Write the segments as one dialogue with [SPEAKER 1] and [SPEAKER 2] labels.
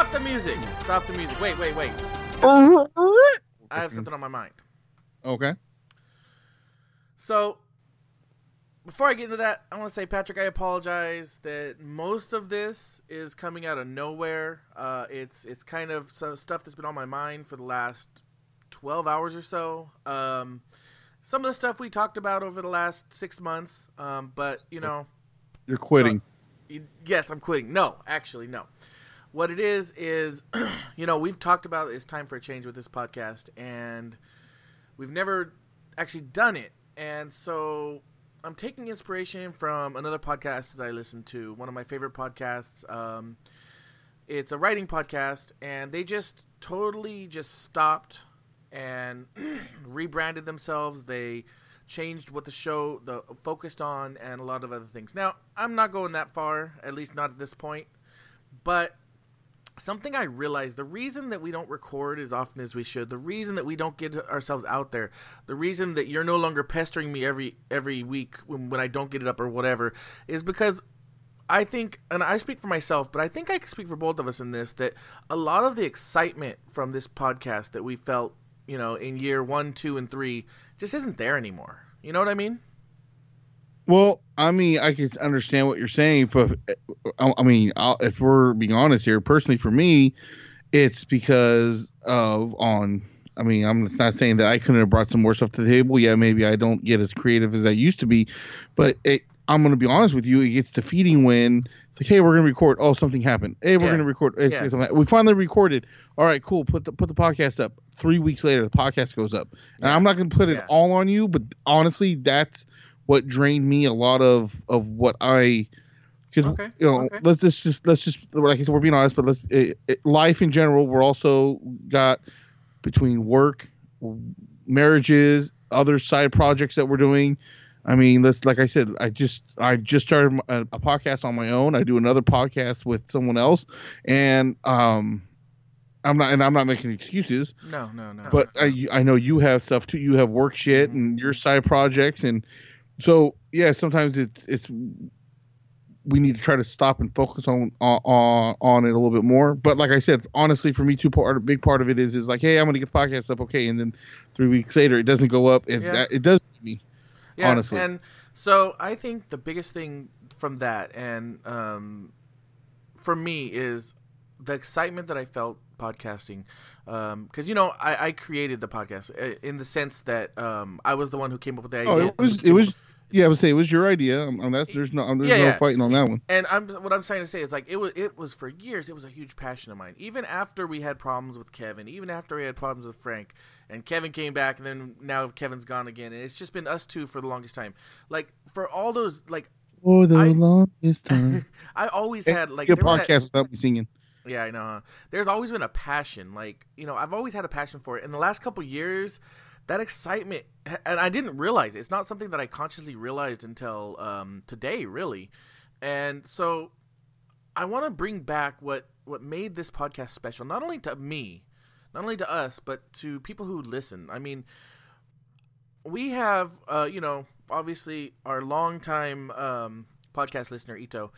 [SPEAKER 1] Stop the music. Stop the music. Wait, wait, wait. I have something on my mind.
[SPEAKER 2] Okay.
[SPEAKER 1] So, before I get into that, I want to say, Patrick, I apologize that most of this is coming out of nowhere. Uh, it's it's kind of so stuff that's been on my mind for the last twelve hours or so. Um, some of the stuff we talked about over the last six months, um, but you know,
[SPEAKER 2] You're quitting.
[SPEAKER 1] Y- Yes, I'm quitting. No, actually, no. What it is is, you know, we've talked about it's time for a change with this podcast, and we've never actually done it. And so I'm taking inspiration from another podcast that I listen to, one of my favorite podcasts. Um, it's a writing podcast, and they just totally just stopped and rebranded themselves. They changed what the show the focused on and a lot of other things. Now, I'm not going that far, at least not at this point. But something I realized the reason that we don't record as often as we should, the reason that we don't get ourselves out there, the reason that you're no longer pestering me every every week when, when I don't get it up or whatever, is because I think, and I speak for myself, but I think I can speak for both of us in this that a lot of the excitement from this podcast that we felt, you know, in year one, two, and three just isn't there anymore. You know what I mean?
[SPEAKER 2] Well, I mean, I can understand what you're saying, but uh, I I mean, I'll, if we're being honest here, personally, for me, it's because of on. I mean, I'm not saying that I couldn't have brought some more stuff to the table. Yeah, maybe I don't get as creative as I used to be, but it, I'm going to be honest with you. It gets defeating when it's like, hey, we're going to record. Oh, something happened. Hey, we're
[SPEAKER 1] Yeah.
[SPEAKER 2] going to record. It's,
[SPEAKER 1] Yeah.
[SPEAKER 2] it's- we finally recorded. All right, cool. Put the put the podcast up. Three weeks later, the podcast goes up. And
[SPEAKER 1] Yeah.
[SPEAKER 2] I'm not going to put it all on you, but honestly, that's what drained me a lot of of what I because
[SPEAKER 1] Okay,
[SPEAKER 2] you know
[SPEAKER 1] okay.
[SPEAKER 2] let's, let's just let's just like I said we're being honest, but let's it, it, life in general. We're also got between work, marriages, other side projects that we're doing. I mean, let's like I said, I just I just started a, a podcast on my own. I do another podcast with someone else, and um, I'm not and I'm not making excuses.
[SPEAKER 1] No, no, no.
[SPEAKER 2] But I I know you have stuff too. You have work shit
[SPEAKER 1] Mhm.
[SPEAKER 2] and your side projects, and so yeah, sometimes it's it's we need to try to stop and focus on on on it a little bit more. But like I said, honestly, for me, two part a big part of it is is like, hey, I'm gonna get the podcast up, okay, and then three weeks later, it doesn't go up. It
[SPEAKER 1] Yeah.
[SPEAKER 2] that, it does me.
[SPEAKER 1] yeah,
[SPEAKER 2] honestly.
[SPEAKER 1] And so I think the biggest thing from that and um, for me is the excitement that I felt podcasting. Because, you know, I, I created the podcast uh, in the sense that um, I was the one who came up with the idea.
[SPEAKER 2] Oh, it was it was yeah, I would say it was your idea. Um, um, that's there's no um, there's
[SPEAKER 1] Yeah,
[SPEAKER 2] no
[SPEAKER 1] yeah.
[SPEAKER 2] fighting on that one.
[SPEAKER 1] and I'm what I'm trying to say is like it was it was for years it was a huge passion of mine. Even after we had problems with Kevin, even after we had problems with Frank, and Kevin came back, and then now Kevin's gone again, and it's just been us two for the longest time. Like for all those like
[SPEAKER 2] For the
[SPEAKER 1] I-
[SPEAKER 2] longest time.
[SPEAKER 1] I always
[SPEAKER 2] Hey,
[SPEAKER 1] had like
[SPEAKER 2] Your
[SPEAKER 1] there that-
[SPEAKER 2] podcast without me singing.
[SPEAKER 1] yeah, I know. Huh? There's always been a passion. Like, you know, I've always had a passion for it. In the last couple years, that excitement, and I didn't realize it. It's not something that I consciously realized until um, today, really. And so, I want to bring back what what made this podcast special, not only to me, not only to us, but to people who listen. I mean, we have, uh, you know, obviously our longtime um, podcast listener Ito.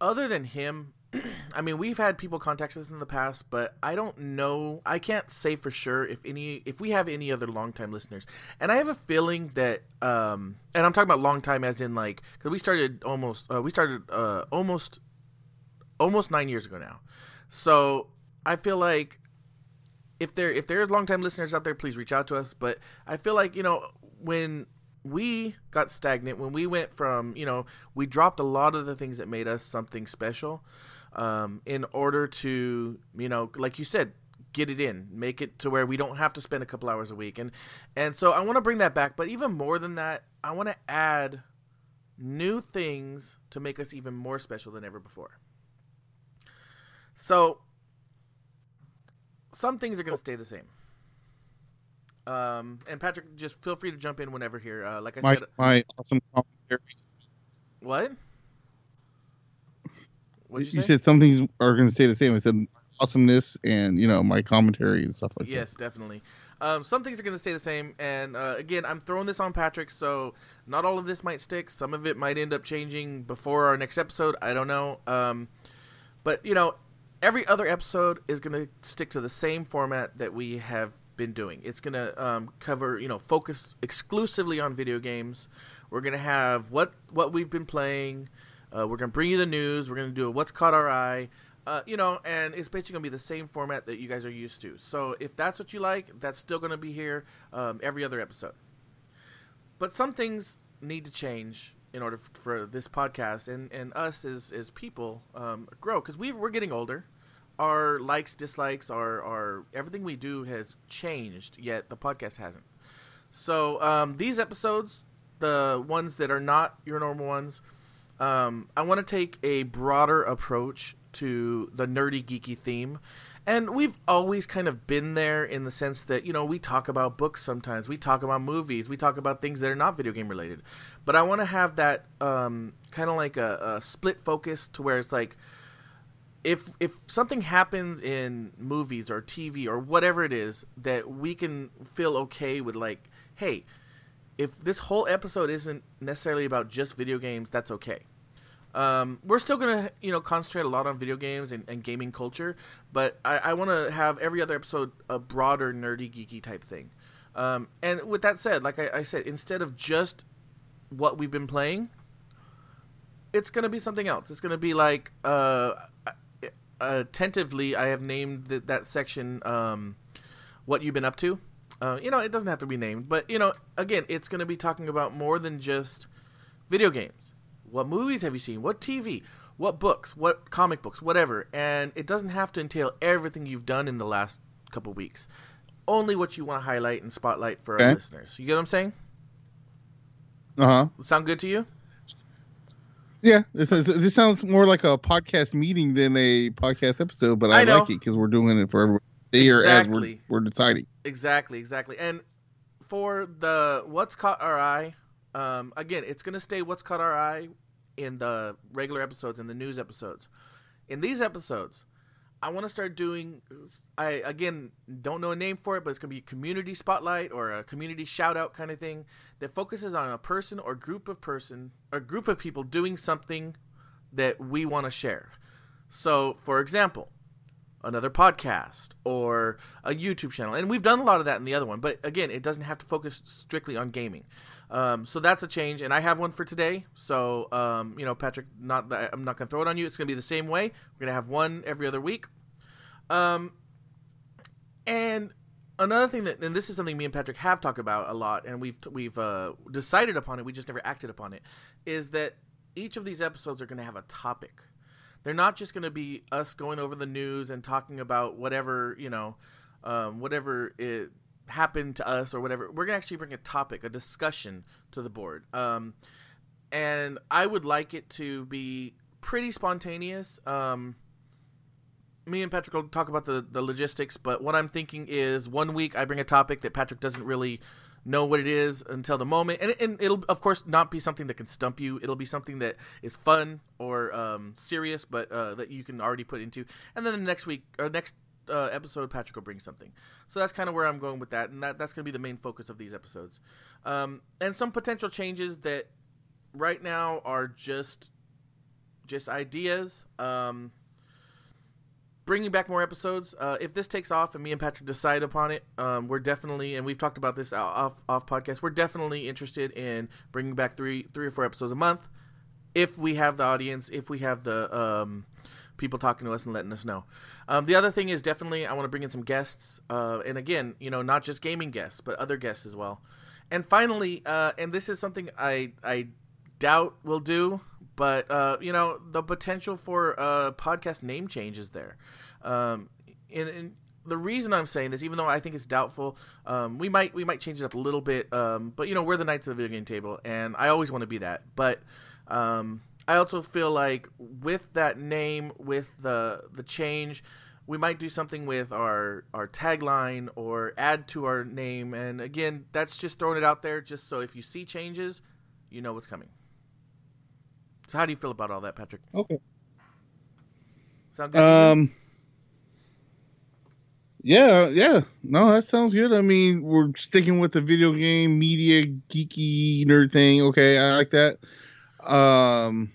[SPEAKER 1] Other than him, I mean, we've had people contact us in the past, but I don't know. I can't say for sure if any, if we have any other longtime listeners. And I have a feeling that, um, and I'm talking about long time as in like, because we started almost, uh, we started uh, almost, almost nine years ago now. So I feel like if there if there's longtime listeners out there, please reach out to us. But I feel like you know when we got stagnant, when we went from you know we dropped a lot of the things that made us something special, um, in order to you know like you said get it in make it to where we don't have to spend a couple hours a week and and so i want to bring that back but even more than that i want to add new things to make us even more special than ever before so some things are going to stay the same. Um, and Patrick, just feel free to jump in whenever here. Uh, like I
[SPEAKER 2] My
[SPEAKER 1] said,
[SPEAKER 2] my awesome commentary.
[SPEAKER 1] what? What'd you,
[SPEAKER 2] you said some things are going to stay the same. I said awesomeness and you know my commentary and stuff like that.
[SPEAKER 1] yes, definitely. Um, some things are going to stay the same, and uh, again, I'm throwing this on Patrick, so not all of this might stick. Some of it might end up changing before our next episode. I don't know. Um, but you know, every other episode is going to stick to the same format that we have been doing. It's going to um, cover, you know, focus exclusively on video games. We're going to have what what we've been playing. Uh, we're to bring you the news. We're to do a what's caught our eye. Uh, you know, and it's basically to be the same format that you guys are used to. So if that's what you like, that's still to be here um, every other episode. But some things need to change in order f- for this podcast and, and us as, as people um, grow because we we're getting older. Our likes, dislikes, our, our everything we do has changed, yet the podcast hasn't. So um, these episodes, the ones that are not your normal ones, um, I want to take a broader approach to the nerdy geeky theme. And we've always kind of been there in the sense that, you know, we talk about books sometimes, we talk about movies, we talk about things that are not video game related. But I want to have that um, kind of like a, a split focus to where it's like, if if something happens in movies or TV or whatever it is that we can feel okay with like hey if this whole episode isn't necessarily about just video games that's okay um, we're still gonna you know concentrate a lot on video games and, and gaming culture but i, I want to have every other episode a broader nerdy geeky type thing um, and with that said like I, I said instead of just what we've been playing it's gonna be something else it's gonna be like uh attentively, I have named th- that section um, "What You've Been Up to." Uh, you know, it doesn't have to be named, but you know, again, it's going to be talking about more than just video games. What movies have you seen? What TV? What books? What comic books? Whatever. And it doesn't have to entail everything you've done in the last couple weeks. Only what you want to highlight and spotlight for
[SPEAKER 2] Okay.
[SPEAKER 1] our listeners. You get what I'm saying?
[SPEAKER 2] Uh huh.
[SPEAKER 1] Sound good to you?
[SPEAKER 2] Yeah, this, is, this sounds more like a podcast meeting than a podcast episode, but I,
[SPEAKER 1] I
[SPEAKER 2] like it because we're doing it for everyone to hear as we're, we're deciding.
[SPEAKER 1] Exactly, exactly. And for the what's caught our eye, um, again, it's gonna stay what's caught our eye in the regular episodes and the news episodes. In these episodes, I want to start doing. I again don't know a name for it, but it's gonna be a community spotlight or a community shout out kind of thing that focuses on a person or group of person or group of people doing something that we want to share. So, for example, another podcast or a YouTube channel. And we've done a lot of that in the other one, but again, it doesn't have to focus strictly on gaming. Um, so that's a change, and I have one for today. So um, you know, Patrick, not that I'm not gonna throw it on you. It's gonna be the same way. We're gonna have one every other week. Um, and another thing that, and this is something me and Patrick have talked about a lot, and we've we've uh, decided upon it. We just never acted upon it. Is that each of these episodes are to have a topic. They're not just going to be us going over the news and talking about whatever you know, um, whatever it happened to us or whatever. We're to actually bring a topic, a discussion to the board. Um, and I would like it to be pretty spontaneous. Um, me and Patrick will talk about the, the logistics, but what I'm thinking is one week I bring a topic that Patrick doesn't really know what it is until the moment, and, and it'll of course not be something that can stump you. It'll be something that is fun or um, serious, but uh, that you can already put into. And then the next week or next uh, episode, Patrick will bring something. So that's kind of where I'm going with that, and that that's going to be the main focus of these episodes, um, and some potential changes that right now are just just ideas. Um, bringing back more episodes. Uh, if this takes off and me and Patrick decide upon it, um, we're definitely and we've talked about this off off podcast. We're definitely interested in bringing back three three or four episodes a month, if we have the audience, if we have the um, people talking to us and letting us know. Um, the other thing is definitely I want to bring in some guests, uh, and again, you know, not just gaming guests, but other guests as well. And finally, uh, and this is something I I doubt we'll do, but uh, you know, the potential for a podcast name change is there. Um, and, and the reason I'm saying this, even though I think it's doubtful, um, we might we might change it up a little bit. Um, but you know, we're the knights of the video game table, and I always want to be that. But um, I also feel like with that name, with the the change, we might do something with our our tagline or add to our name. And again, that's just throwing it out there, just so if you see changes, you know what's coming. So how do you feel about all that, Patrick?
[SPEAKER 2] Okay.
[SPEAKER 1] Sound good? to?
[SPEAKER 2] Um. Yeah, yeah. No, that sounds good. I mean, we're sticking with the video game media geeky nerd thing. Okay, I like that. Um,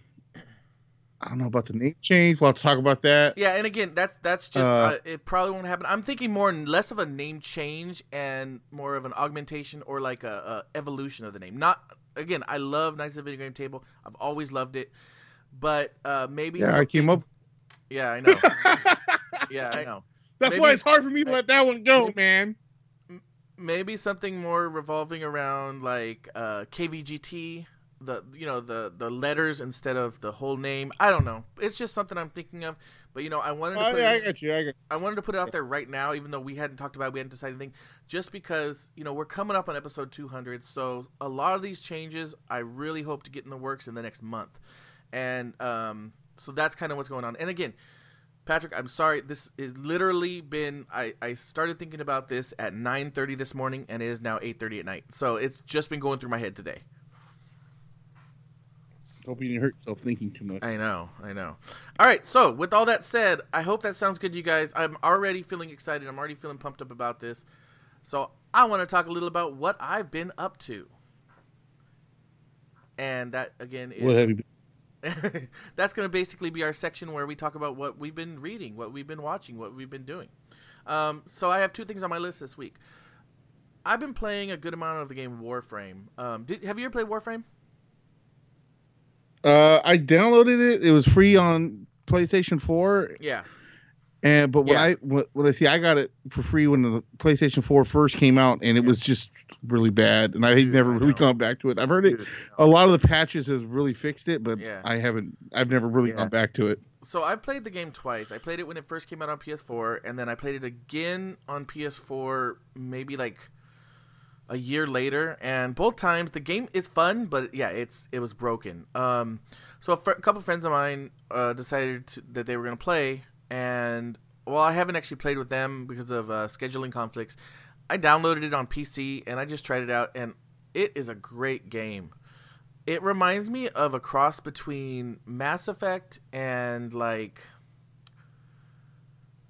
[SPEAKER 2] I don't know about the name change. We'll talk about that.
[SPEAKER 1] Yeah, and again, that's that's just uh, uh, it. Probably won't happen. I'm thinking more and less of a name change and more of an augmentation or like a, a evolution of the name. Not again. I love Knights of the Video Game Table. I've always loved it, but uh, maybe
[SPEAKER 2] yeah, I came up.
[SPEAKER 1] Yeah, I know. yeah, I know.
[SPEAKER 2] That's maybe why it's hard for me to let that one go, man.
[SPEAKER 1] Maybe something more revolving around like uh, KVGT the you know the the letters instead of the whole name. I don't know. It's just something I'm thinking of. But you know, I wanted to.
[SPEAKER 2] Oh,
[SPEAKER 1] put
[SPEAKER 2] yeah,
[SPEAKER 1] it,
[SPEAKER 2] I got you. I got.
[SPEAKER 1] I wanted to put it out there right now, even though we hadn't talked about, it, we hadn't decided anything. Just because you know we're coming up on episode 200, so a lot of these changes I really hope to get in the works in the next month, and um, so that's kind of what's going on. And again. Patrick, I'm sorry. This has literally been. I, I started thinking about this at 9:30 this morning, and it is now 8:30 at night. So it's just been going through my head today.
[SPEAKER 2] Hope you didn't hurt yourself thinking too much.
[SPEAKER 1] I know, I know. All right, so with all that said, I hope that sounds good to you guys. I'm already feeling excited. I'm already feeling pumped up about this. So I want to talk a little about what I've been up to. And that again is
[SPEAKER 2] what have you been?
[SPEAKER 1] that's going to basically be our section where we talk about what we've been reading, what we've been watching, what we've been doing. Um, so I have two things on my list this week. I've been playing a good amount of the game Warframe. Um, did have you ever played Warframe?
[SPEAKER 2] Uh, I downloaded it. It was free on PlayStation 4.
[SPEAKER 1] Yeah.
[SPEAKER 2] And but when yeah. I when, when I see I got it for free when the PlayStation 4 first came out, and it yeah. was just really bad, and I Dude, never really gone back to it. I've heard it. Dude, a lot of the patches has really fixed it, but yeah. I haven't. I've never really gone back to it.
[SPEAKER 1] So I've played the game twice. I played it when it first came out on PS4, and then I played it again on PS4, maybe like a year later, and both times the game is fun, but yeah, it's it was broken. Um, so a, fr- a couple friends of mine uh, decided to, that they were gonna play, and well, I haven't actually played with them because of uh, scheduling conflicts. I downloaded it on PC and I just tried it out, and it is a great game. It reminds me of a cross between Mass Effect and like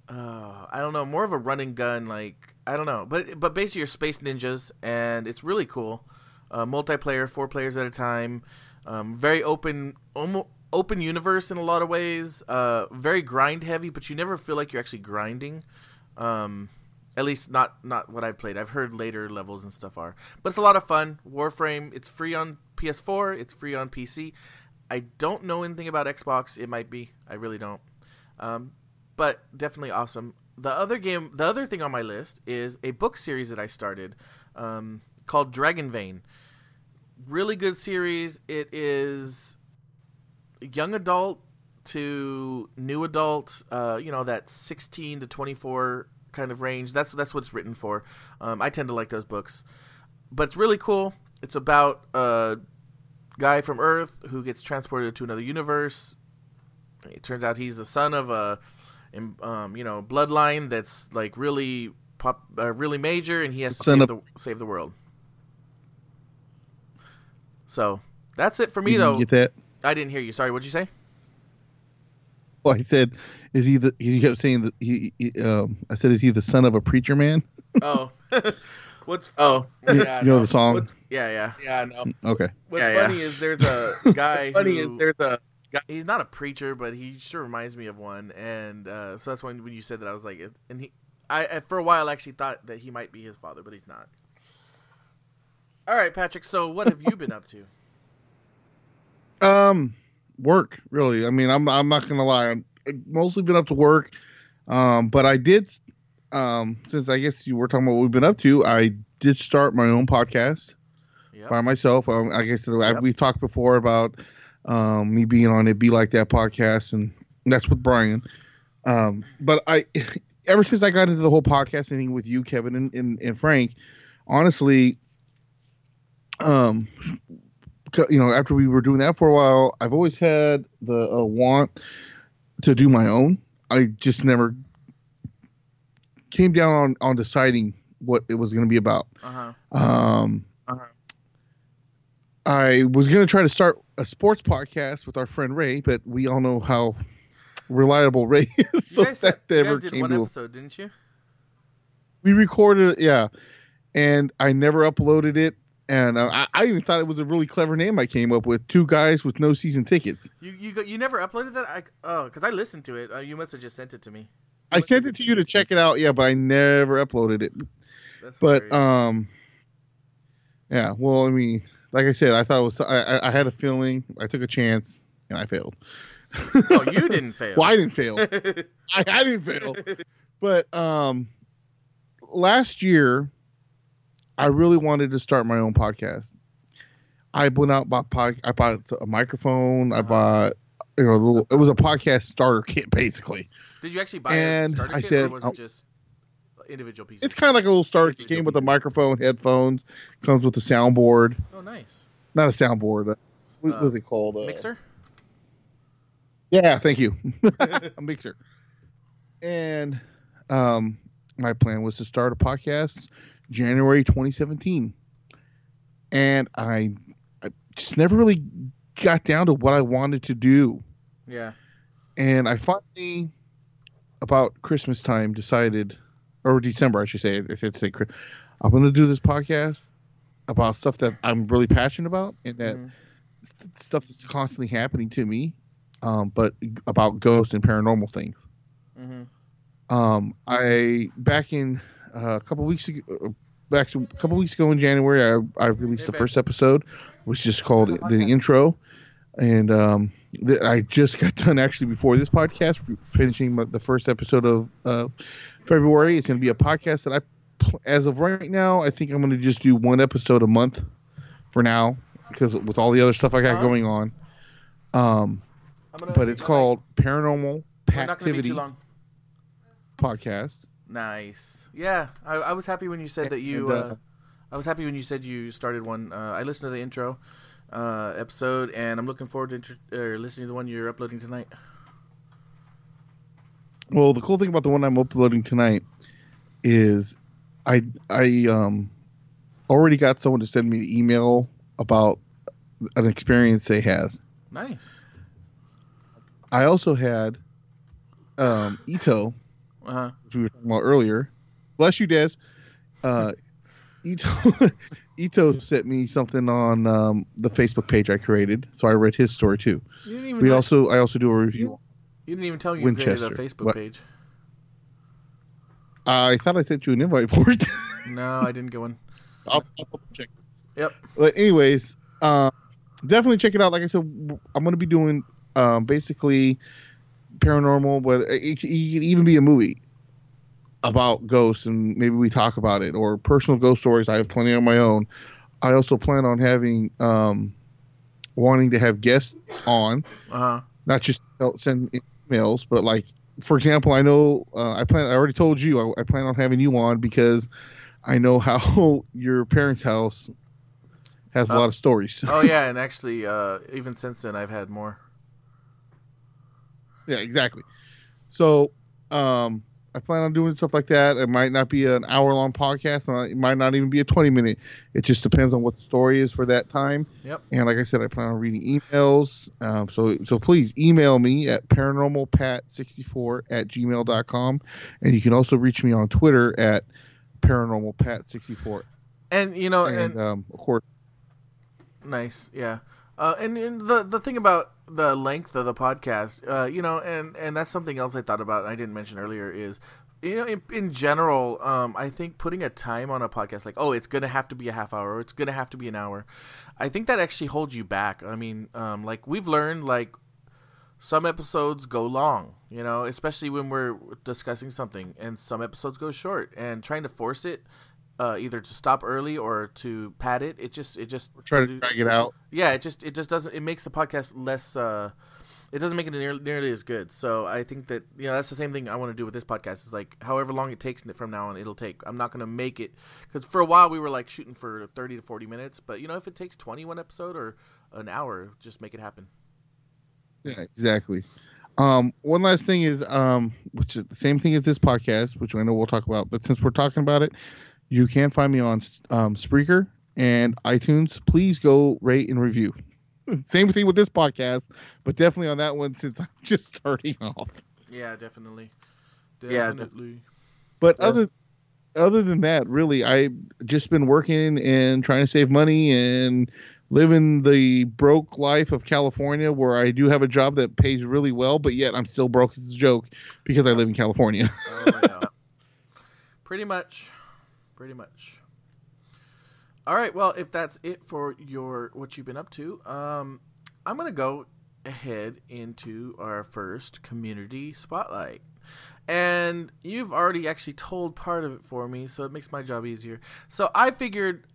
[SPEAKER 1] uh, I don't know, more of a run and gun like I don't know, but but basically you're space ninjas, and it's really cool. Uh, multiplayer, four players at a time. Um, very open, almost open universe in a lot of ways. Uh, very grind heavy, but you never feel like you're actually grinding. Um, at least not not what I've played. I've heard later levels and stuff are, but it's a lot of fun. Warframe. It's free on PS4. It's free on PC. I don't know anything about Xbox. It might be. I really don't. Um, but definitely awesome the other game, the other thing on my list is a book series that I started um, called Dragonvein. Really good series. It is young adult to new adult. Uh, you know that sixteen to twenty four kind of range. That's that's what it's written for. Um, I tend to like those books, but it's really cool. It's about a guy from Earth who gets transported to another universe. It turns out he's the son of a um, you know, bloodline that's like really pop, uh, really major, and he has to save, of- the, save the world. So that's it for me,
[SPEAKER 2] you
[SPEAKER 1] though.
[SPEAKER 2] Get that?
[SPEAKER 1] I didn't hear you. Sorry, what'd you say?
[SPEAKER 2] Well, I said, is he the? He kept saying that he. he um, I said, is he the son of a preacher man?
[SPEAKER 1] oh, what's
[SPEAKER 3] oh,
[SPEAKER 2] you, yeah, you know the song?
[SPEAKER 1] What's, yeah, yeah,
[SPEAKER 3] yeah. I know.
[SPEAKER 2] Okay.
[SPEAKER 1] What's
[SPEAKER 3] yeah,
[SPEAKER 1] funny
[SPEAKER 3] yeah.
[SPEAKER 1] is there's a guy.
[SPEAKER 3] funny
[SPEAKER 1] who,
[SPEAKER 3] is there's a
[SPEAKER 1] he's not a preacher, but he sure reminds me of one, and uh, so that's when when you said that I was like, and he, I for a while actually thought that he might be his father, but he's not. All right, Patrick. So what have you been up to?
[SPEAKER 2] Um, work really. I mean, I'm I'm not gonna lie. I've mostly been up to work. Um, but I did. Um, since I guess you were talking about what we've been up to, I did start my own podcast yep. by myself. Um, I guess yep. we've talked before about um, me being on it, be like that podcast, and that's with Brian. Um, but I, ever since I got into the whole podcast thing with you, Kevin and, and, and Frank, honestly, um, you know, after we were doing that for a while, I've always had the uh, want to do my own. I just never came down on on deciding what it was going to be about.
[SPEAKER 1] Uh-huh.
[SPEAKER 2] Um, uh-huh. I was going to try to start a sports podcast with our friend Ray, but we all know how reliable Ray is.
[SPEAKER 1] so you guys, that you guys did one episode, didn't you?
[SPEAKER 2] We recorded, it, yeah, and I never uploaded it. and uh, I, I even thought it was a really clever name I came up with. Two guys with no season tickets.
[SPEAKER 1] You you you never uploaded that? I oh, because I listened to it. Uh, you must have just sent it to me.
[SPEAKER 2] I sent it to you to check it out, yeah, but I never uploaded it.
[SPEAKER 1] That's
[SPEAKER 2] But
[SPEAKER 1] hilarious.
[SPEAKER 2] um, yeah. Well, I mean, like I said, I thought it was. I, I- had a feeling. I took a chance, and I failed.
[SPEAKER 1] oh, you didn't fail.
[SPEAKER 2] Well, I didn't fail. I, I didn't fail. But um, last year, I really wanted to start my own podcast. I went out bought pod, I bought a microphone. I
[SPEAKER 1] Uh-huh.
[SPEAKER 2] bought you know a little. It was a podcast starter kit basically.
[SPEAKER 1] Did you actually buy
[SPEAKER 2] And
[SPEAKER 1] a starter
[SPEAKER 2] I
[SPEAKER 1] kit,
[SPEAKER 2] said,
[SPEAKER 1] or was
[SPEAKER 2] oh.
[SPEAKER 1] it just individual pieces?
[SPEAKER 2] It's kind of like a little starter kit. Came with a microphone, headphones. Comes with a soundboard.
[SPEAKER 1] oh, nice.
[SPEAKER 2] Not a soundboard. Uh, what
[SPEAKER 1] Uh,
[SPEAKER 2] was it called? Uh,
[SPEAKER 1] Mixer.
[SPEAKER 2] Yeah, thank you. a mixer. And um, my plan was to start a podcast January 2017. And I, I just never really got down to what I wanted to do.
[SPEAKER 1] Yeah.
[SPEAKER 2] And I finally, about Christmas time, decided, or December, I should say, I should say, Chris- I'm going to do this podcast about stuff that I'm really passionate about and that
[SPEAKER 1] Mhm.
[SPEAKER 2] stuff that's constantly happening to me, um, but about ghosts and paranormal things.
[SPEAKER 1] Mhm.
[SPEAKER 2] Um, I back in uh, a couple weeks ago, uh, back a couple weeks ago in January, I, I released the first episode, which is just called the intro, and um, I just got done actually before this podcast, finishing the first episode of uh, February. It's going to be a podcast that I, as of right now, I think I'm going to just do one episode a month for now because with all the other stuff I got
[SPEAKER 1] Uh-huh.
[SPEAKER 2] going on. Um,
[SPEAKER 1] gonna-
[SPEAKER 2] but it's called Paranormal
[SPEAKER 1] Like, we're not gonna be
[SPEAKER 2] Activity
[SPEAKER 1] too long.
[SPEAKER 2] Podcast.
[SPEAKER 1] Nice. Yeah, I, I was happy when you said that you.
[SPEAKER 2] And, uh,
[SPEAKER 1] uh, I was happy when you said you started one. Uh, I listened to the intro uh, episode, and I'm looking forward to inter- er, listening to the one you're uploading tonight.
[SPEAKER 2] Well, the cool thing about the one I'm uploading tonight is I I um already got someone to send me an email about an experience they had.
[SPEAKER 1] Nice.
[SPEAKER 2] I also had um Ito,
[SPEAKER 1] Uh huh.
[SPEAKER 2] which we were talking about earlier. Bless you, Des. Uh, Ito Ito sent me something on um, the Facebook page I created, so I read his story too.
[SPEAKER 1] You didn't even.
[SPEAKER 2] We
[SPEAKER 1] let-
[SPEAKER 2] also I also do a review.
[SPEAKER 1] You didn't even tell me you created a Facebook
[SPEAKER 2] What?
[SPEAKER 1] page.
[SPEAKER 2] I thought I sent you an invite for it.
[SPEAKER 1] No, I didn't get one.
[SPEAKER 2] I'll, I'll check.
[SPEAKER 1] Yep.
[SPEAKER 2] But anyways, uh, definitely check it out. Like I said, I'm going to be doing um, basically paranormal. Whether it, it could even be a movie about ghosts, and maybe we talk about it, or personal ghost stories. I have plenty on my own. I also plan on having um, wanting to have guests on,
[SPEAKER 1] Uh huh.
[SPEAKER 2] not just send emails, but like for example, I know uh, I plan. I already told you I, I plan on having you on because I know how your parents' house has a
[SPEAKER 1] Oh.
[SPEAKER 2] lot of stories.
[SPEAKER 1] Oh yeah, and actually, uh, even since then, I've had more.
[SPEAKER 2] yeah, exactly. So, um, I plan on doing stuff like that. It might not be an hour long podcast. and It might not even be a 20 minute. It just depends on what the story is for that time.
[SPEAKER 1] Yep.
[SPEAKER 2] And like I said, I plan on reading emails. Um, so, so please email me at paranormalpat64 at gmail.com. And you can also reach me on Twitter at paranormalpat64.
[SPEAKER 1] And you know, and,
[SPEAKER 2] And, um, of course,
[SPEAKER 1] Nice, yeah. Uh, and, and the the thing about the length of the podcast, uh, you know, and and that's something else I thought about. I didn't mention earlier is, you know, in, in general, um, I think putting a time on a podcast, like, oh, it's gonna have to be a half hour, or it's gonna have to be an hour, I think that actually holds you back. I mean, um, like we've learned, like some episodes go long, you know, especially when we're discussing something, and some episodes go short, and trying to force it. Uh, either to stop early or to pad it, it just it just
[SPEAKER 2] try to drag it out.
[SPEAKER 1] yeah it just it just doesn't it makes the podcast less uh it doesn't make it near, nearly as good so i think that you know that's the same thing i want to do with this podcast is like however long it takes from now on it'll take i'm not going to make it because for a while we were like shooting for 30 to 40 minutes but you know if it takes 21 episode or an hour just make it happen
[SPEAKER 2] Yeah, exactly. Um, one last thing is, um, which is the same thing as this podcast, which I know we'll talk about, but since we're talking about it, you can find me on um, Spreaker and iTunes. Please go rate and review. Same thing with this podcast, but definitely on that one since I'm just starting off.
[SPEAKER 1] yeah definitely
[SPEAKER 2] Yeah,
[SPEAKER 1] definitely
[SPEAKER 2] But
[SPEAKER 1] Yeah.
[SPEAKER 2] other other than that, really, I just been working and trying to save money and living the broke life of California, where I do have a job that pays really well, but yet I'm still broke as a joke because I live in California.
[SPEAKER 1] Oh, yeah. Pretty much. Pretty much. All right. Well, if that's it for your what you've been up to, um, I'm gonna go ahead into our first community spotlight. And you've already actually told part of it for me, so it makes my job easier. So I figured,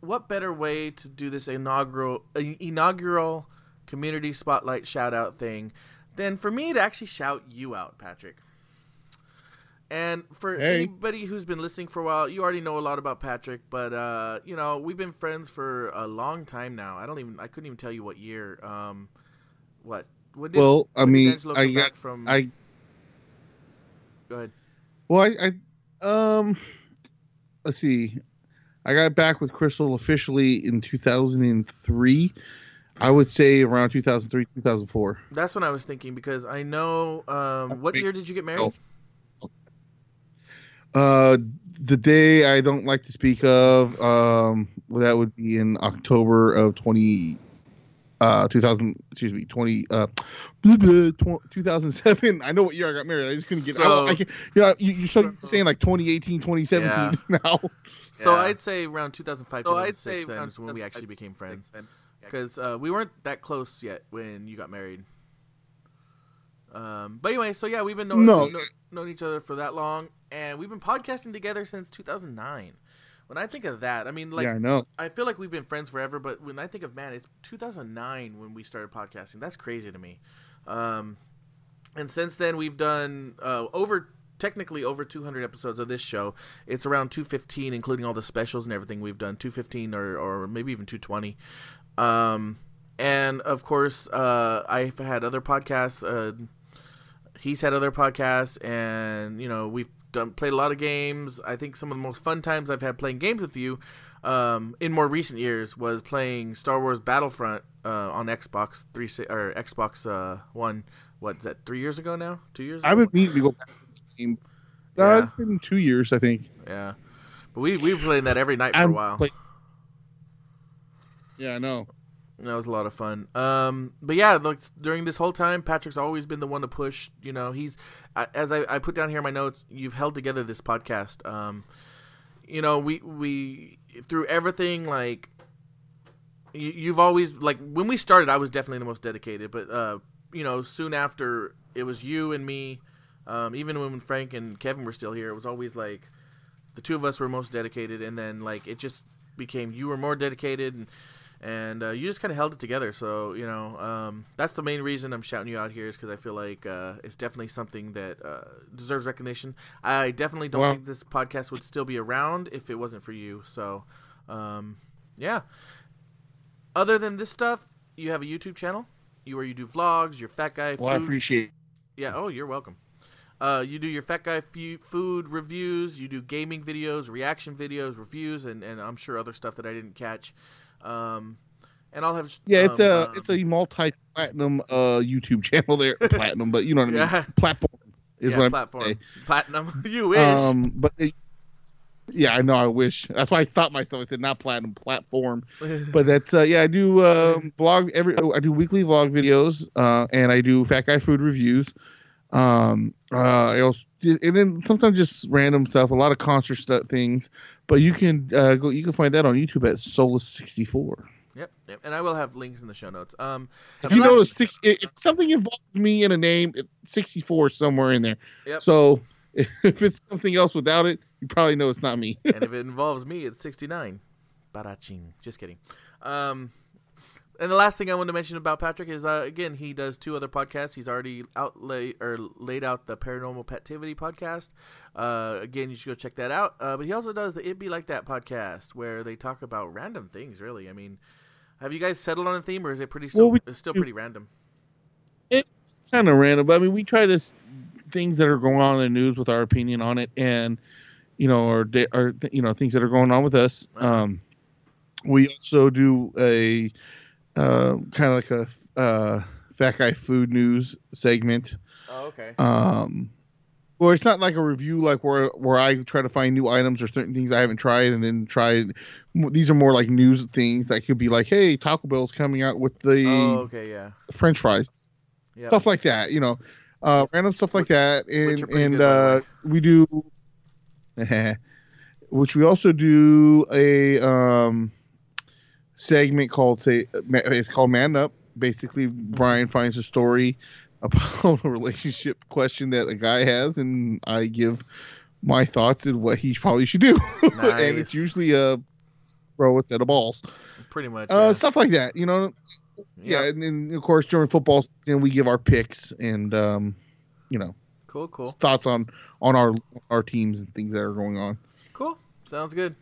[SPEAKER 1] what better way to do this inaugural uh, inaugural community spotlight shout out thing than for me to actually shout you out, Patrick. And for
[SPEAKER 2] Hey.
[SPEAKER 1] anybody who's been listening for a while, you already know a lot about Patrick, but uh, you know we've been friends for a long time now. I don't even I couldn't even tell you what year. Um, what? When did,
[SPEAKER 2] well, I
[SPEAKER 1] when
[SPEAKER 2] mean,
[SPEAKER 1] Angelo
[SPEAKER 2] I got,
[SPEAKER 1] from.
[SPEAKER 2] I
[SPEAKER 1] go ahead.
[SPEAKER 2] well, I, I, um, let's see, I got back with Crystal officially in 2003. I would say around 2003, 2004.
[SPEAKER 1] That's what I was thinking because I know. Um, what year did you get married?
[SPEAKER 2] Oh. Uh, the day I don't like to speak of, um, well, that would be in October of 20, uh, 2000, excuse me, 20, uh, 2007. I know what year I got married. I just couldn't get,
[SPEAKER 1] So-
[SPEAKER 2] I, I can, you know, you, you're saying like 2018, 2017 now.
[SPEAKER 1] So
[SPEAKER 3] Yeah.
[SPEAKER 1] I'd say around 2005,
[SPEAKER 3] So I'd
[SPEAKER 1] 2006
[SPEAKER 3] say
[SPEAKER 1] then
[SPEAKER 3] around
[SPEAKER 1] is when we actually
[SPEAKER 3] 2005,
[SPEAKER 1] became friends. Because uh, we weren't that close yet when you got married. Um, but anyway, so yeah, we've been knowing,
[SPEAKER 2] No.
[SPEAKER 1] kno- known each other for that long, and we've been podcasting together since 2009. When I think of that, I mean, like,
[SPEAKER 2] yeah, I know.
[SPEAKER 1] I feel like we've been friends forever, but when I think of man, it's 2009 when we started podcasting. That's crazy to me. Um, and since then, we've done uh, over technically over 200 episodes of this show. It's around 215, including all the specials and everything we've done. 215 or or maybe even 220. Um, and of course, uh, I've had other podcasts. Uh, he's had other podcasts, and you know we've done played a lot of games. I think some of the most fun times I've had playing games with you um, in more recent years was playing Star Wars Battlefront uh, on Xbox three or Xbox uh, One. What's that? Three years ago now? Two years?
[SPEAKER 2] I
[SPEAKER 1] ago?
[SPEAKER 2] would mean to go back to this game. No,
[SPEAKER 1] Yeah.
[SPEAKER 2] it's been two years, I think.
[SPEAKER 1] Yeah, but we we were playing that every night for a
[SPEAKER 2] I'm
[SPEAKER 1] while.
[SPEAKER 2] play- Yeah, I know.
[SPEAKER 1] That was a lot of fun. Um, but yeah, like during this whole time, Patrick's always been the one to push. You know, he's as I, I put down here in my notes. You've held together this podcast. Um, you know, we we through everything like you, you've always like when we started. I was definitely the most dedicated, but uh, you know, soon after it was you and me. Um, even when Frank and Kevin were still here, it was always like the two of us were most dedicated, and then like it just became you were more dedicated, and and uh, you just kind of held it together. So you know, um, that's the main reason I'm shouting you out here is because I feel like uh, it's definitely something that uh, deserves recognition. I definitely don't
[SPEAKER 2] Well-
[SPEAKER 1] think this podcast would still be around if it wasn't for you. So, um, yeah. Other than this stuff, you have a YouTube channel. You where you do vlogs. Your fat guy.
[SPEAKER 2] Well, I appreciate.
[SPEAKER 1] yeah. Oh, you're welcome. Uh, you do your fat guy fu- food reviews. You do gaming videos, reaction videos, reviews, and, and I'm sure other stuff that I didn't catch. Um, and I'll have
[SPEAKER 2] Yeah, it's
[SPEAKER 1] um,
[SPEAKER 2] a it's a multi platinum uh YouTube channel there. platinum, but you know what I mean.
[SPEAKER 1] Yeah.
[SPEAKER 2] Platform is
[SPEAKER 1] yeah,
[SPEAKER 2] what I'm
[SPEAKER 1] platform
[SPEAKER 2] saying.
[SPEAKER 1] platinum. you wish.
[SPEAKER 2] Um, but it, yeah, I know. I wish. That's why I thought myself. I said not platinum platform, but that's uh, yeah. I do um, vlog every. I do weekly vlog videos, uh, and I do fat guy food reviews. Um, uh, I also, and then sometimes just random stuff. A lot of concert stuff things, but you can uh, go. You can find that on YouTube at Solus sixty four.
[SPEAKER 1] yep, yep, and I will have links in the show notes. Um,
[SPEAKER 2] If you
[SPEAKER 1] last-
[SPEAKER 2] notice six, if something involves me in a name, sixty four somewhere in there.
[SPEAKER 1] Yep.
[SPEAKER 2] So if it's something else without it, you probably know it's not me.
[SPEAKER 1] and if it involves me, it's 69. Baraching. Just kidding. Um, and the last thing I want to mention about Patrick is, uh, again, he does two other podcasts. He's already outlay or laid out the Paranormal Pativity podcast. Uh, again, you should go check that out. Uh, but he also does the It Be Like That podcast, where they talk about random things. Really, I mean, have you guys settled on a theme, or is it pretty still?
[SPEAKER 2] Well, we-
[SPEAKER 1] it's still pretty random.
[SPEAKER 2] it's kind of random, but I mean, we try to things that are going on in the news with our opinion on it, and you know, or or you know, things that are going on with us.
[SPEAKER 1] Uh-huh.
[SPEAKER 2] Um, we also do a uh, kind of like a uh, fat guy food news segment.
[SPEAKER 1] Oh, okay.
[SPEAKER 2] Um, Well, it's not like a review like where where I try to find new items or certain things I haven't tried and then try. These are more like news things that could be like, hey, Taco Bell's coming out with the
[SPEAKER 1] Oh, okay, yeah.
[SPEAKER 2] French fries,
[SPEAKER 1] Yeah.
[SPEAKER 2] stuff like that. You know, uh, random stuff like that, and and
[SPEAKER 1] good, by the
[SPEAKER 2] uh, we do, which we also do a um segment called say it's called Man Up. Basically, Brian finds a story about a relationship question that a guy has, and I give my thoughts and what he probably should do. and it's usually a throw a set of balls,
[SPEAKER 1] Pretty much.
[SPEAKER 2] uh,
[SPEAKER 1] yeah.
[SPEAKER 2] stuff like that. You know, yeah, and, and of course during football season we give our picks and um, you know
[SPEAKER 1] Cool, cool.
[SPEAKER 2] thoughts on on our our teams and things that are going on.
[SPEAKER 1] Cool. Sounds good.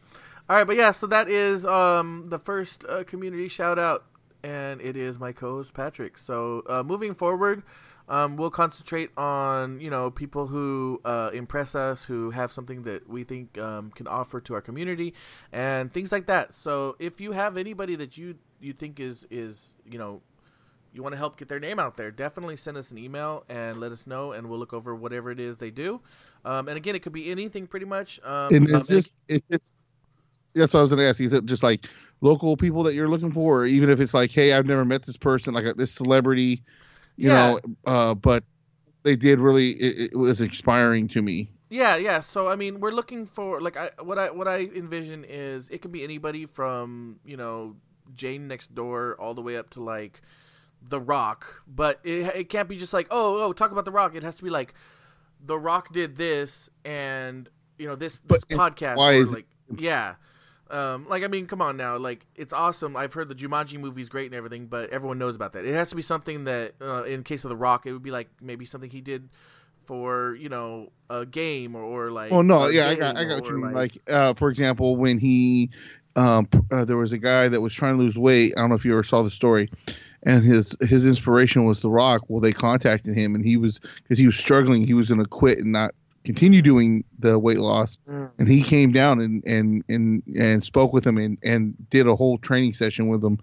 [SPEAKER 1] All right, but yeah, so that is um, the first uh, community shout out, and it is my co-host Patrick. So uh, moving forward, um, we'll concentrate on you know people who uh, impress us, who have something that we think um, can offer to our community, and things like that. So if you have anybody that you you think is is you know you want to help get their name out there, definitely send us an email and let us know, and we'll look over whatever it is they do. Um, and again, it could be anything, pretty much. Um,
[SPEAKER 2] and
[SPEAKER 1] um,
[SPEAKER 2] it's just it's just that's what I was going to ask. Is it just like local people that you're looking for, or even if it's like, hey, I've never met this person, like a, this celebrity, you
[SPEAKER 1] Yeah.
[SPEAKER 2] know, uh, but they did really it, it was inspiring to me.
[SPEAKER 1] Yeah, yeah. So I mean, we're looking for like I what I what I envision is it can be anybody from you know Jane next door all the way up to like The Rock, but it it can't be just like oh oh talk about The Rock. It has to be like The Rock did this and you know this this
[SPEAKER 2] But
[SPEAKER 1] podcast.
[SPEAKER 2] why is it-
[SPEAKER 1] like yeah. Um, like I mean, come on now. Like it's awesome. I've heard the Jumanji movie's great and everything, but everyone knows about that. It has to be something that, uh, in case of The Rock, it would be like maybe something he did for you know a game or, or like.
[SPEAKER 2] Oh no, yeah, I got I got what you mean. Like, uh, for example, when he, um, uh, there was a guy that was trying to lose weight. I don't know if you ever saw the story, and his his inspiration was The Rock. Well, they contacted him, and he was because he was struggling. He was going to quit and not continue doing the weight loss. And he came down and and and and spoke with him and and did a whole training session with him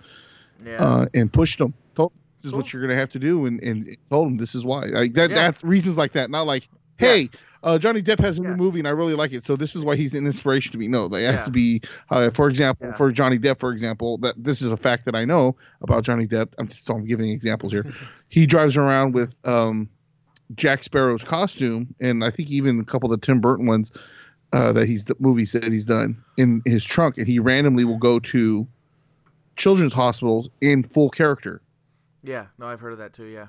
[SPEAKER 1] yeah.
[SPEAKER 2] uh, and pushed him. Told him, this is
[SPEAKER 1] Cool.
[SPEAKER 2] what you're gonna have to do, and and told him this is why. Like that.
[SPEAKER 1] Yeah.
[SPEAKER 2] That's reasons like that. Not like, hey, uh, Johnny Depp has a
[SPEAKER 1] Yeah.
[SPEAKER 2] new movie and I really like it, so this is why he's an inspiration to me. No, they it has to be. Uh, for example,
[SPEAKER 1] Yeah.
[SPEAKER 2] for Johnny Depp, for example, that this is a fact that I know about Johnny Depp. I'm just I'm giving examples here. he drives around with um, Jack Sparrow's costume, and I think even a couple of the Tim Burton ones. Uh, that he's the movies that he's done in his trunk, and he randomly will go to children's hospitals in full character.
[SPEAKER 1] yeah. No, I've heard of that too. Yeah.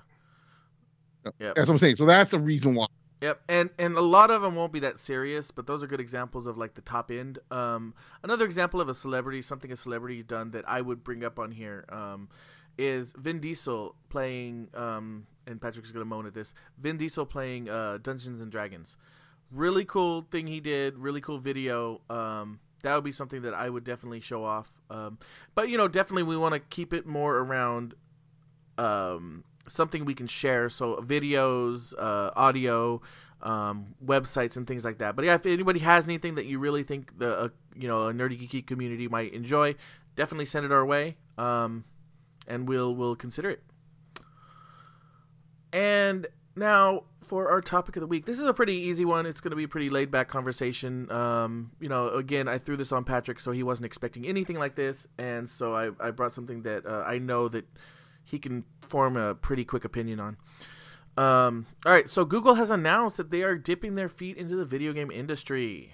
[SPEAKER 1] Yep.
[SPEAKER 2] That's what I'm saying. So that's a reason why.
[SPEAKER 1] Yep, and and a lot of them won't be that serious, but those are good examples of like the top end. Um, another example of a celebrity, something a celebrity done that I would bring up on here, um, is Vin Diesel playing. Um, and Patrick's gonna moan at this. Vin Diesel playing uh, Dungeons and Dragons. Really cool thing he did. Really cool video. Um, that would be something that I would definitely show off. Um, but you know, definitely we want to keep it more around um, something we can share. So videos, uh, audio, um, websites, and things like that. But yeah, if anybody has anything that you really think the uh, you know a nerdy geeky community might enjoy, definitely send it our way, um, and we'll we'll consider it. And now for our topic of the week, this is a pretty easy one. It's going to be a pretty laid back conversation. Um, you know, again, I threw this on Patrick, so he wasn't expecting anything like this, and so I, I brought something that uh, I know that he can form a pretty quick opinion on. Um, all right, so Google has announced that they are dipping their feet into the video game industry.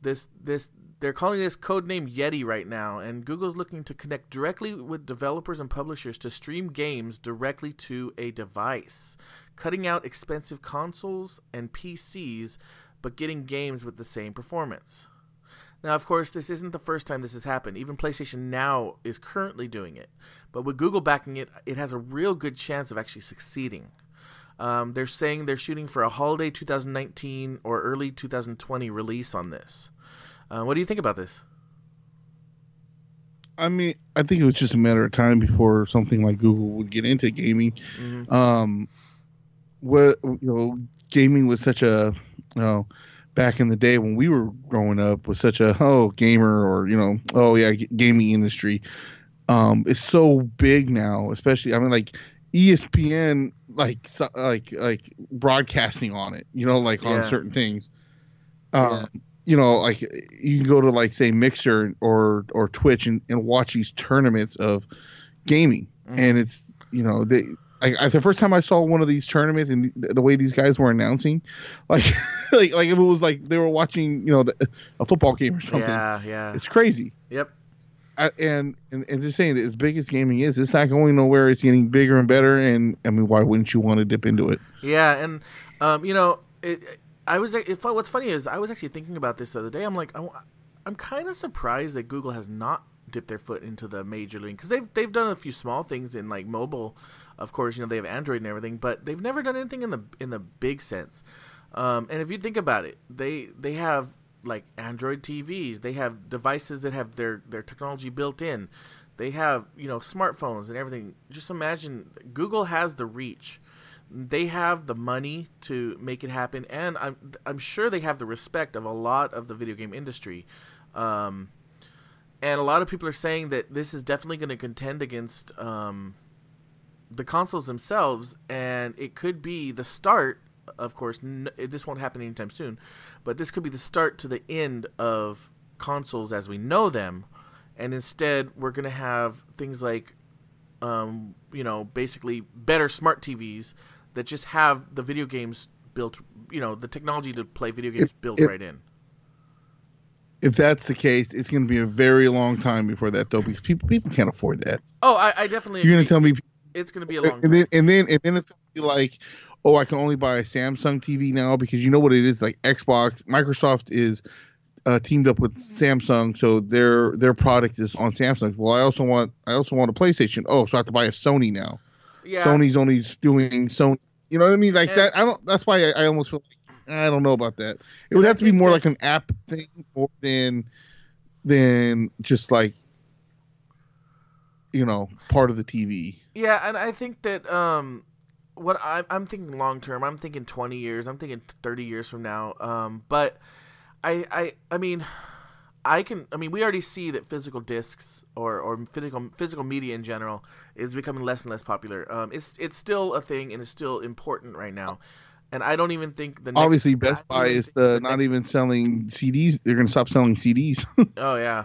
[SPEAKER 1] This this they're calling this codename Yeti right now, and Google's looking to connect directly with developers and publishers to stream games directly to a device, cutting out expensive consoles and PCs, but getting games with the same performance. Now, of course, this isn't the first time this has happened. Even PlayStation Now is currently doing it. But with Google backing it, it has a real good chance of actually succeeding. Um, they're saying they're shooting for a holiday 2019 or early 2020 release on this. Uh, what do you think about this?
[SPEAKER 2] I mean, I think it was just a matter of time before something like Google would get into gaming.
[SPEAKER 1] Mhm.
[SPEAKER 2] Um, what you know, gaming was such a, you know, back in the day when we were growing up was such a oh gamer or you know oh yeah g- gaming industry. Um, it's so big now, especially I mean like ESPN like so, like like broadcasting on it, you know, like on certain things. Um, you know, like you can go to like say Mixer or or Twitch and, and watch these tournaments of gaming,
[SPEAKER 1] Mhm.
[SPEAKER 2] and it's you know they. I, I, the first time I saw one of these tournaments and the, the way these guys were announcing, like, like, like if it was like they were watching, you know, the, a football game or something.
[SPEAKER 1] Yeah, yeah.
[SPEAKER 2] It's crazy.
[SPEAKER 1] Yep.
[SPEAKER 2] I, and, and and just saying that as big as gaming is, it's not going nowhere. It's getting bigger and better. And I mean, why wouldn't you want to dip into it?
[SPEAKER 1] Yeah, and um, you know, it, I was. It, what's funny is I was actually thinking about this the other day. I'm like, I, am kind of surprised that Google has not dipped their foot into the major league because they've they've done a few small things in like mobile. Of course, you know they have Android and everything, but they've never done anything in the in the big sense. Um, and if you think about it, they they have like Android TVs. They have devices that have their their technology built in. They have you know smartphones and everything. Just imagine Google has the reach. They have the money to make it happen, and I'm I'm sure they have the respect of a lot of the video game industry. Um, and a lot of people are saying that this is definitely going to contend against um, the consoles themselves, and it could be the start. Of course, n- this won't happen anytime soon, but this could be the start to the end of consoles as we know them, and instead we're going to have things like, um, you know, basically better smart TVs that just have the video games built, you know, the technology to play video games
[SPEAKER 2] If-
[SPEAKER 1] built
[SPEAKER 2] if-
[SPEAKER 1] right in.
[SPEAKER 2] If that's the case, it's going to be a very long time before that, though, because people people can't afford that.
[SPEAKER 1] Oh, I, I definitely.
[SPEAKER 2] You're going to tell me,
[SPEAKER 1] it's going to be a long.
[SPEAKER 2] and
[SPEAKER 1] time.
[SPEAKER 2] then and then and then it's be like, oh, I can only buy a Samsung TV now because you know what it is. Like Xbox, Microsoft is uh, teamed up with Samsung, so their their product is on Samsung. Well, I also want I also want a PlayStation. Oh, so I have to buy a Sony now.
[SPEAKER 1] yeah,
[SPEAKER 2] Sony's only doing Sony. You know what I mean? Like
[SPEAKER 1] And-
[SPEAKER 2] that. I don't. That's why I, I almost feel like I don't know about that. It would have to be more
[SPEAKER 1] that-
[SPEAKER 2] like an app thing more than than just like you know part of the TV.
[SPEAKER 1] Yeah, and I think that um, what I'm, I'm thinking long term. I'm thinking 20 years. I'm thinking 30 years from now. Um, but I, I, I mean, I can. I mean, we already see that physical discs or or physical physical media in general is becoming less and less popular. Um, it's it's still a thing and it's still important right now. And I don't even think the next,
[SPEAKER 2] Obviously, Best Buy is uh, not even selling CDs. They're going to stop selling CDs.
[SPEAKER 1] Oh yeah,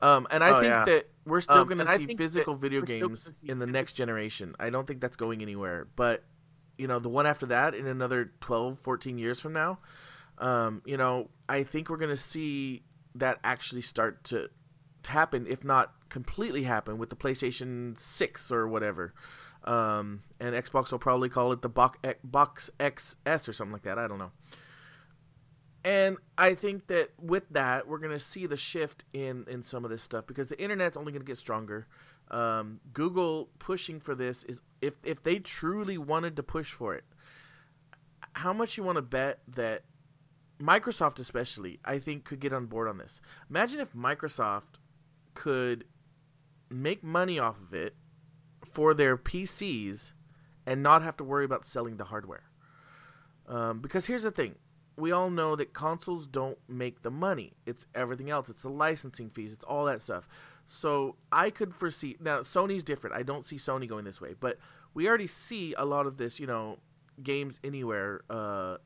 [SPEAKER 1] um, and I
[SPEAKER 3] Oh,
[SPEAKER 1] think
[SPEAKER 3] yeah.
[SPEAKER 1] that we're still
[SPEAKER 3] Um,
[SPEAKER 1] going to see physical video
[SPEAKER 3] we're still gonna
[SPEAKER 1] games in the next generation. I don't think that's going anywhere. But you know, the one after that, in another 12, 14 years from now, um, you know, I think we're going to see that actually start to, happen, if not completely happen, with the PlayStation Six or whatever. Um, and Xbox will probably call it the Box Box XS or something like that. I don't know. And I think that with that, we're going to see the shift in in some of this stuff because the internet's only going to get stronger. Um, Google pushing for this is if if they truly wanted to push for it, how much you want to bet that Microsoft, especially, I think, could get on board on this. Imagine if Microsoft could make money off of it for their PCs and not have to worry about selling the hardware. Um, because here's the thing we all know that consoles don't make the money. It's everything else. It's the licensing fees. It's all that stuff. So I could foresee now Sony's different. I don't see Sony going this way, but we already see a lot of this. You know, games anywhere uh,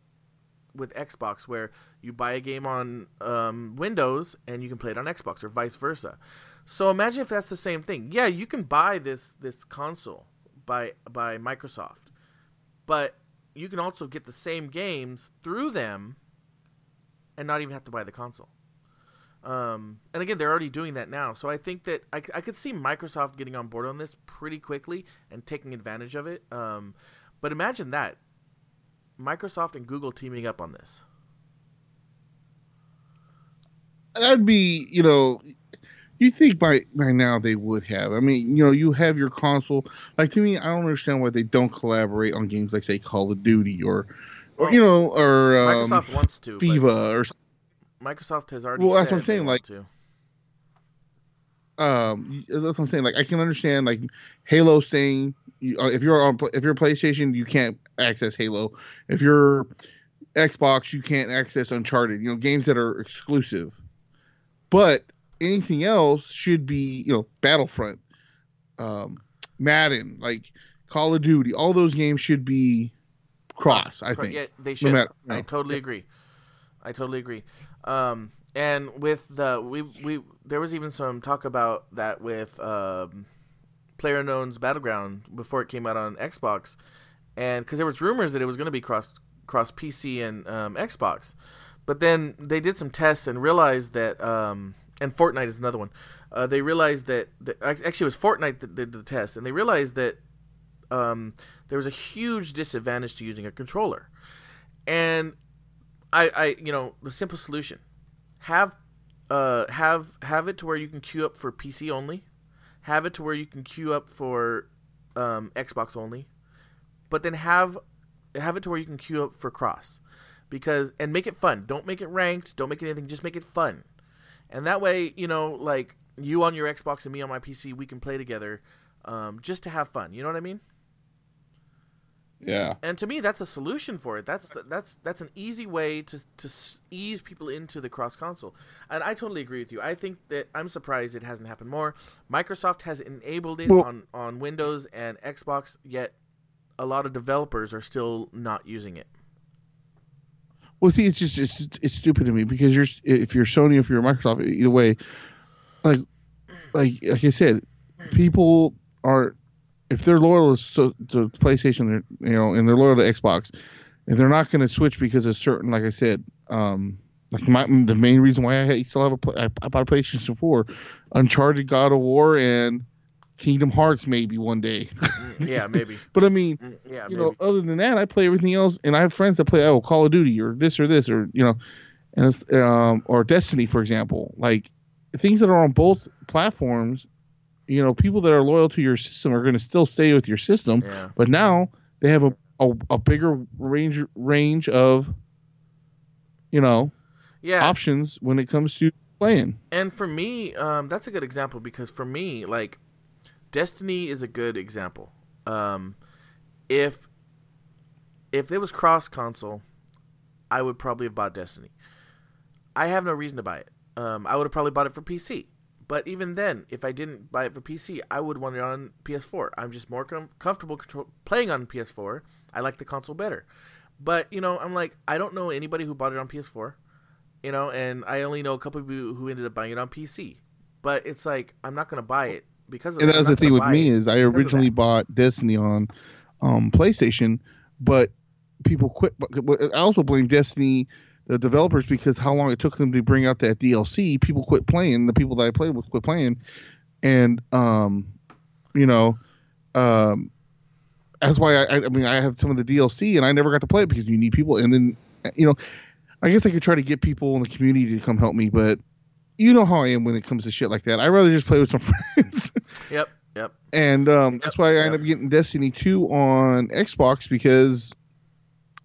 [SPEAKER 1] with Xbox, where you buy a game on um, Windows and you can play it on Xbox, or vice versa. So imagine if that's the same thing. Yeah, you can buy this this console by by Microsoft, but you can also get the same games through them and not even have to buy the console. Um, and again, they're already doing that now. So I think that I, I could see Microsoft getting on board on this pretty quickly and taking advantage of it. Um, but imagine that Microsoft and Google teaming up on this.
[SPEAKER 2] That'd be, you know, you think by by now they would have. I mean, you know, you have your console. Like to me, I don't understand why they don't collaborate on games like say Call of Duty or, or
[SPEAKER 1] Well,
[SPEAKER 2] you know, or um,
[SPEAKER 1] Microsoft wants to.
[SPEAKER 2] FIFA or
[SPEAKER 1] Microsoft has already.
[SPEAKER 2] Well, that's what I'm
[SPEAKER 1] said they
[SPEAKER 2] saying,
[SPEAKER 1] want
[SPEAKER 2] like-
[SPEAKER 1] to.
[SPEAKER 2] um that's what I'm saying. Like I can understand like Halo staying. You, uh, if you're on if you're PlayStation, you can't access Halo. If you're Xbox, you can't access Uncharted. You know, games that are exclusive. But anything else should be you know Battlefront, um, Madden, like Call of Duty, all those games should be cross. I think.
[SPEAKER 1] Yeah, they should.
[SPEAKER 2] matter-
[SPEAKER 1] I
[SPEAKER 2] no.
[SPEAKER 1] totally agree. I totally agree. Um, and with the we we there was even some talk about that with um, PlayerUnknown's Battleground before it came out on Xbox, and because there was rumors that it was going to be cross cross PC and um, Xbox, but then they did some tests and realized that um, and Fortnite is another one. Uh, they realized that, that actually it was Fortnite that did the test, and they realized that um, there was a huge disadvantage to using a controller. And I, I, you know, the simple solution: have, uh, have have it to where you can queue up for PC only, have it to where you can queue up for um, Xbox only, but then have have it to where you can queue up for cross, because and make it fun. Don't make it ranked. Don't make it anything. Just make it fun, and that way, you know, like you on your Xbox and me on my PC, we can play together, um, just to have fun. You know what I mean?
[SPEAKER 2] Yeah.
[SPEAKER 1] and to me that's a solution for it. That's that's that's an easy way to to ease people into the cross console. And i totally agree with you. I think that i'm surprised it hasn't happened more. Microsoft has enabled it
[SPEAKER 2] Well-
[SPEAKER 1] on on windows and xbox yet a lot of developers are still not using it.
[SPEAKER 2] Well, see, it's just it's, it's stupid to me because you're if you're Sony, if you're Microsoft, either way, like like like I said, people are if they're loyal to, so- to PlayStation, you know, and they're loyal to Xbox, and they're not going to switch because of certain, like I said, um, like my the main reason why I still have a play, I, I bought a PlayStation Four, Uncharted, God of War, and Kingdom Hearts maybe one day,
[SPEAKER 1] yeah maybe
[SPEAKER 2] but I mean
[SPEAKER 1] Mm, yeah
[SPEAKER 2] you
[SPEAKER 1] maybe.
[SPEAKER 2] know, other than that, I play everything else, and I have friends that play oh Call of Duty or this or this or you know, and it's, um or Destiny for example, like things that are on both platforms. You know, people that are loyal to your system are going to still stay with your system,
[SPEAKER 1] yeah
[SPEAKER 2] but now they have a, a, a bigger range range of you know
[SPEAKER 1] yeah
[SPEAKER 2] options when it comes to playing.
[SPEAKER 1] And for me, um, that's a good example because for me, like, Destiny is a good example. Um, if if it was cross console, I would probably have bought Destiny. I have no reason to buy it. Um, I would have probably bought it for PC. But even then, if I didn't buy it for PC, I would want it on PS4. I'm just more com- comfortable control- playing on PS4. I like the console better. But you know, I'm like, I don't know anybody who bought it on PS4 you know, and I only know a couple of people who ended up buying it on PC. But it's like I'm not gonna buy it because of
[SPEAKER 2] and that's the thing with me is I originally bought Destiny on um, PlayStation, but people quit. I also blame Destiny, the developers, because how long it took them to bring out that DLC. People quit playing. The people that I played with quit playing, and um, you know, um, that's why I, I I mean I have some of the DLC and I never got to play it because you need people. And then you know, I guess I could try to get people in the community to come help me, but you know how I am when it comes to shit like that. I'd rather just play with some friends.
[SPEAKER 1] Yep, yep.
[SPEAKER 2] and um, that's why I
[SPEAKER 1] Yeah.
[SPEAKER 2] ended up getting Destiny 2 on Xbox because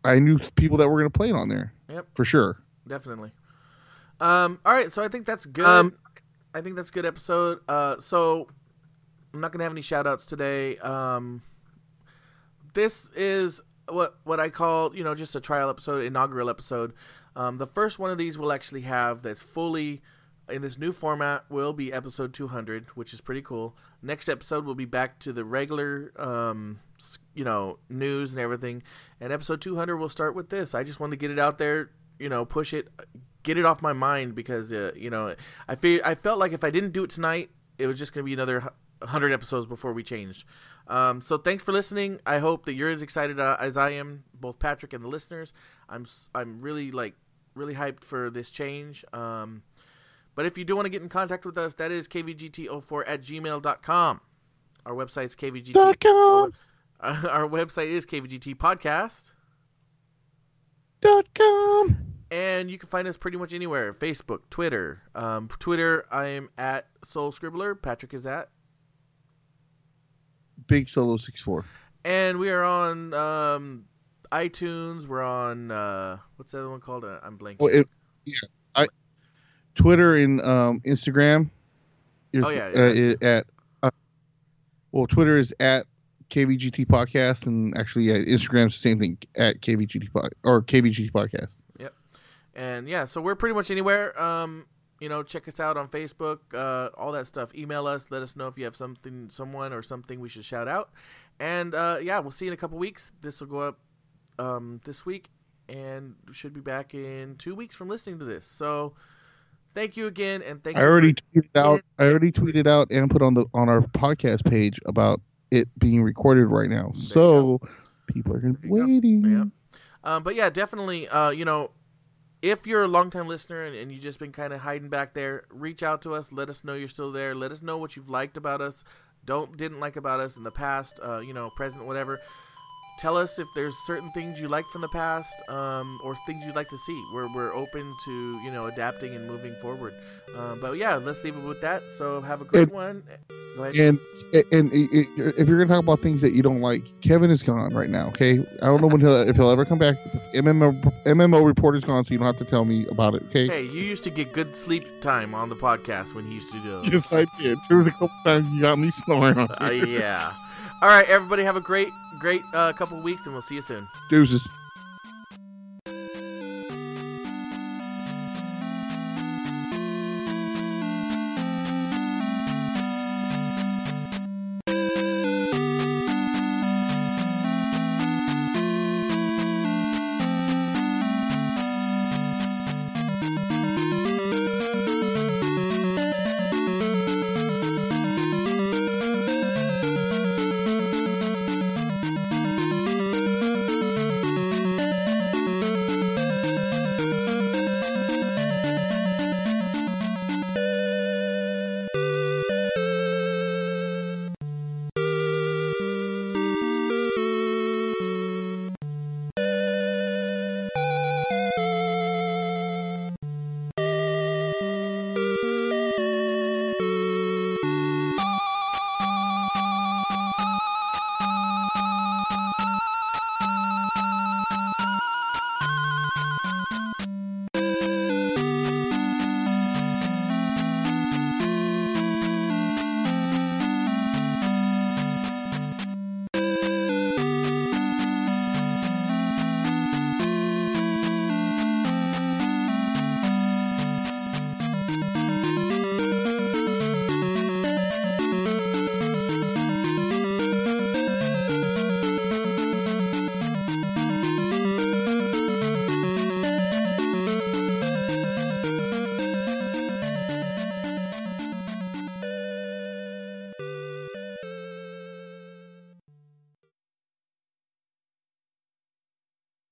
[SPEAKER 2] I knew people that were going to play it on there.
[SPEAKER 1] Yep.
[SPEAKER 2] For sure.
[SPEAKER 1] Definitely. Um, all right, so I think that's good.
[SPEAKER 3] Um,
[SPEAKER 1] I think that's a good episode. Uh, so I'm not gonna have any shout outs today. Um, this is what what I call you know just a trial episode, inaugural episode. Um, the first one of these we'll actually have that's fully in this new format will be episode 200, which is pretty cool. Next episode will be back to the regular, um, you know, news and everything. And episode 200 will start with this. I just wanted to get it out there, you know, push it, get it off my mind because, uh, you know, I feel I felt like if I didn't do it tonight, it was just gonna be another hundred episodes before we changed. Um, so thanks for listening. I hope that you're as excited uh, as I am, both Patrick and the listeners. I'm I'm really like really hyped for this change. Um, but if you do want to get in contact with us, that is kvgt04 at gmail.com. Our website's kvgt.
[SPEAKER 2] Dot com.
[SPEAKER 1] Our website is kvgt podcast.
[SPEAKER 2] Dot com.
[SPEAKER 1] And you can find us pretty much anywhere Facebook, Twitter. Um, Twitter, I'm at Soul Scribbler. Patrick is at.
[SPEAKER 2] Big Solo 64.
[SPEAKER 1] And we are on um, iTunes. We're on, uh, what's the other one called? Uh, I'm blanking.
[SPEAKER 2] Well, it, yeah. I, Twitter and um, Instagram. Is,
[SPEAKER 1] Oh, yeah, yeah,
[SPEAKER 2] uh, is at. Uh, well, Twitter is at KVGT Podcast, and actually, yeah, Instagram's the same thing at KVGT pod, or KVGT Podcast.
[SPEAKER 1] Yep, and yeah, so we're pretty much anywhere. Um, you know, check us out on Facebook, uh, all that stuff. Email us. Let us know if you have something, someone, or something we should shout out. And uh, yeah, we'll see you in a couple weeks. This will go up um, this week, and should be back in two weeks from listening to this. So thank you again, and thank
[SPEAKER 2] I
[SPEAKER 1] you.
[SPEAKER 2] already
[SPEAKER 1] for-
[SPEAKER 2] tweeted out. I already tweeted out and put on the on our podcast page about it being recorded right now.
[SPEAKER 1] you
[SPEAKER 2] So people are gonna be
[SPEAKER 1] There go.
[SPEAKER 2] waiting.
[SPEAKER 1] Yeah. Um, but yeah, definitely. Uh, you know, if you're a longtime listener and, and you've just been kind of hiding back there, reach out to us. Let us know you're still there. Let us know what you've liked about us, don't didn't like about us in the past. Uh, you know, present, whatever. Tell us if there's certain things you like from the past, um, or things you'd like to see. We're we're open to you know adapting and moving forward. Um, but yeah, let's leave it with that. So have a great
[SPEAKER 2] And-
[SPEAKER 1] one.
[SPEAKER 2] And and i- i- if you're gonna talk about things that you don't like, Kevin is gone right now. Okay, I don't know when he'll, if he'll ever come back. MMO MMO reporter's gone, so you don't have to tell me about it. Okay.
[SPEAKER 1] Hey, you used to get good sleep time on the podcast when he used to do it.
[SPEAKER 2] Yes, I did. There was a couple times you got me snoring on
[SPEAKER 1] Uh, yeah. All right, everybody, have a great, great uh, couple weeks, and we'll see you soon.
[SPEAKER 2] Deuces.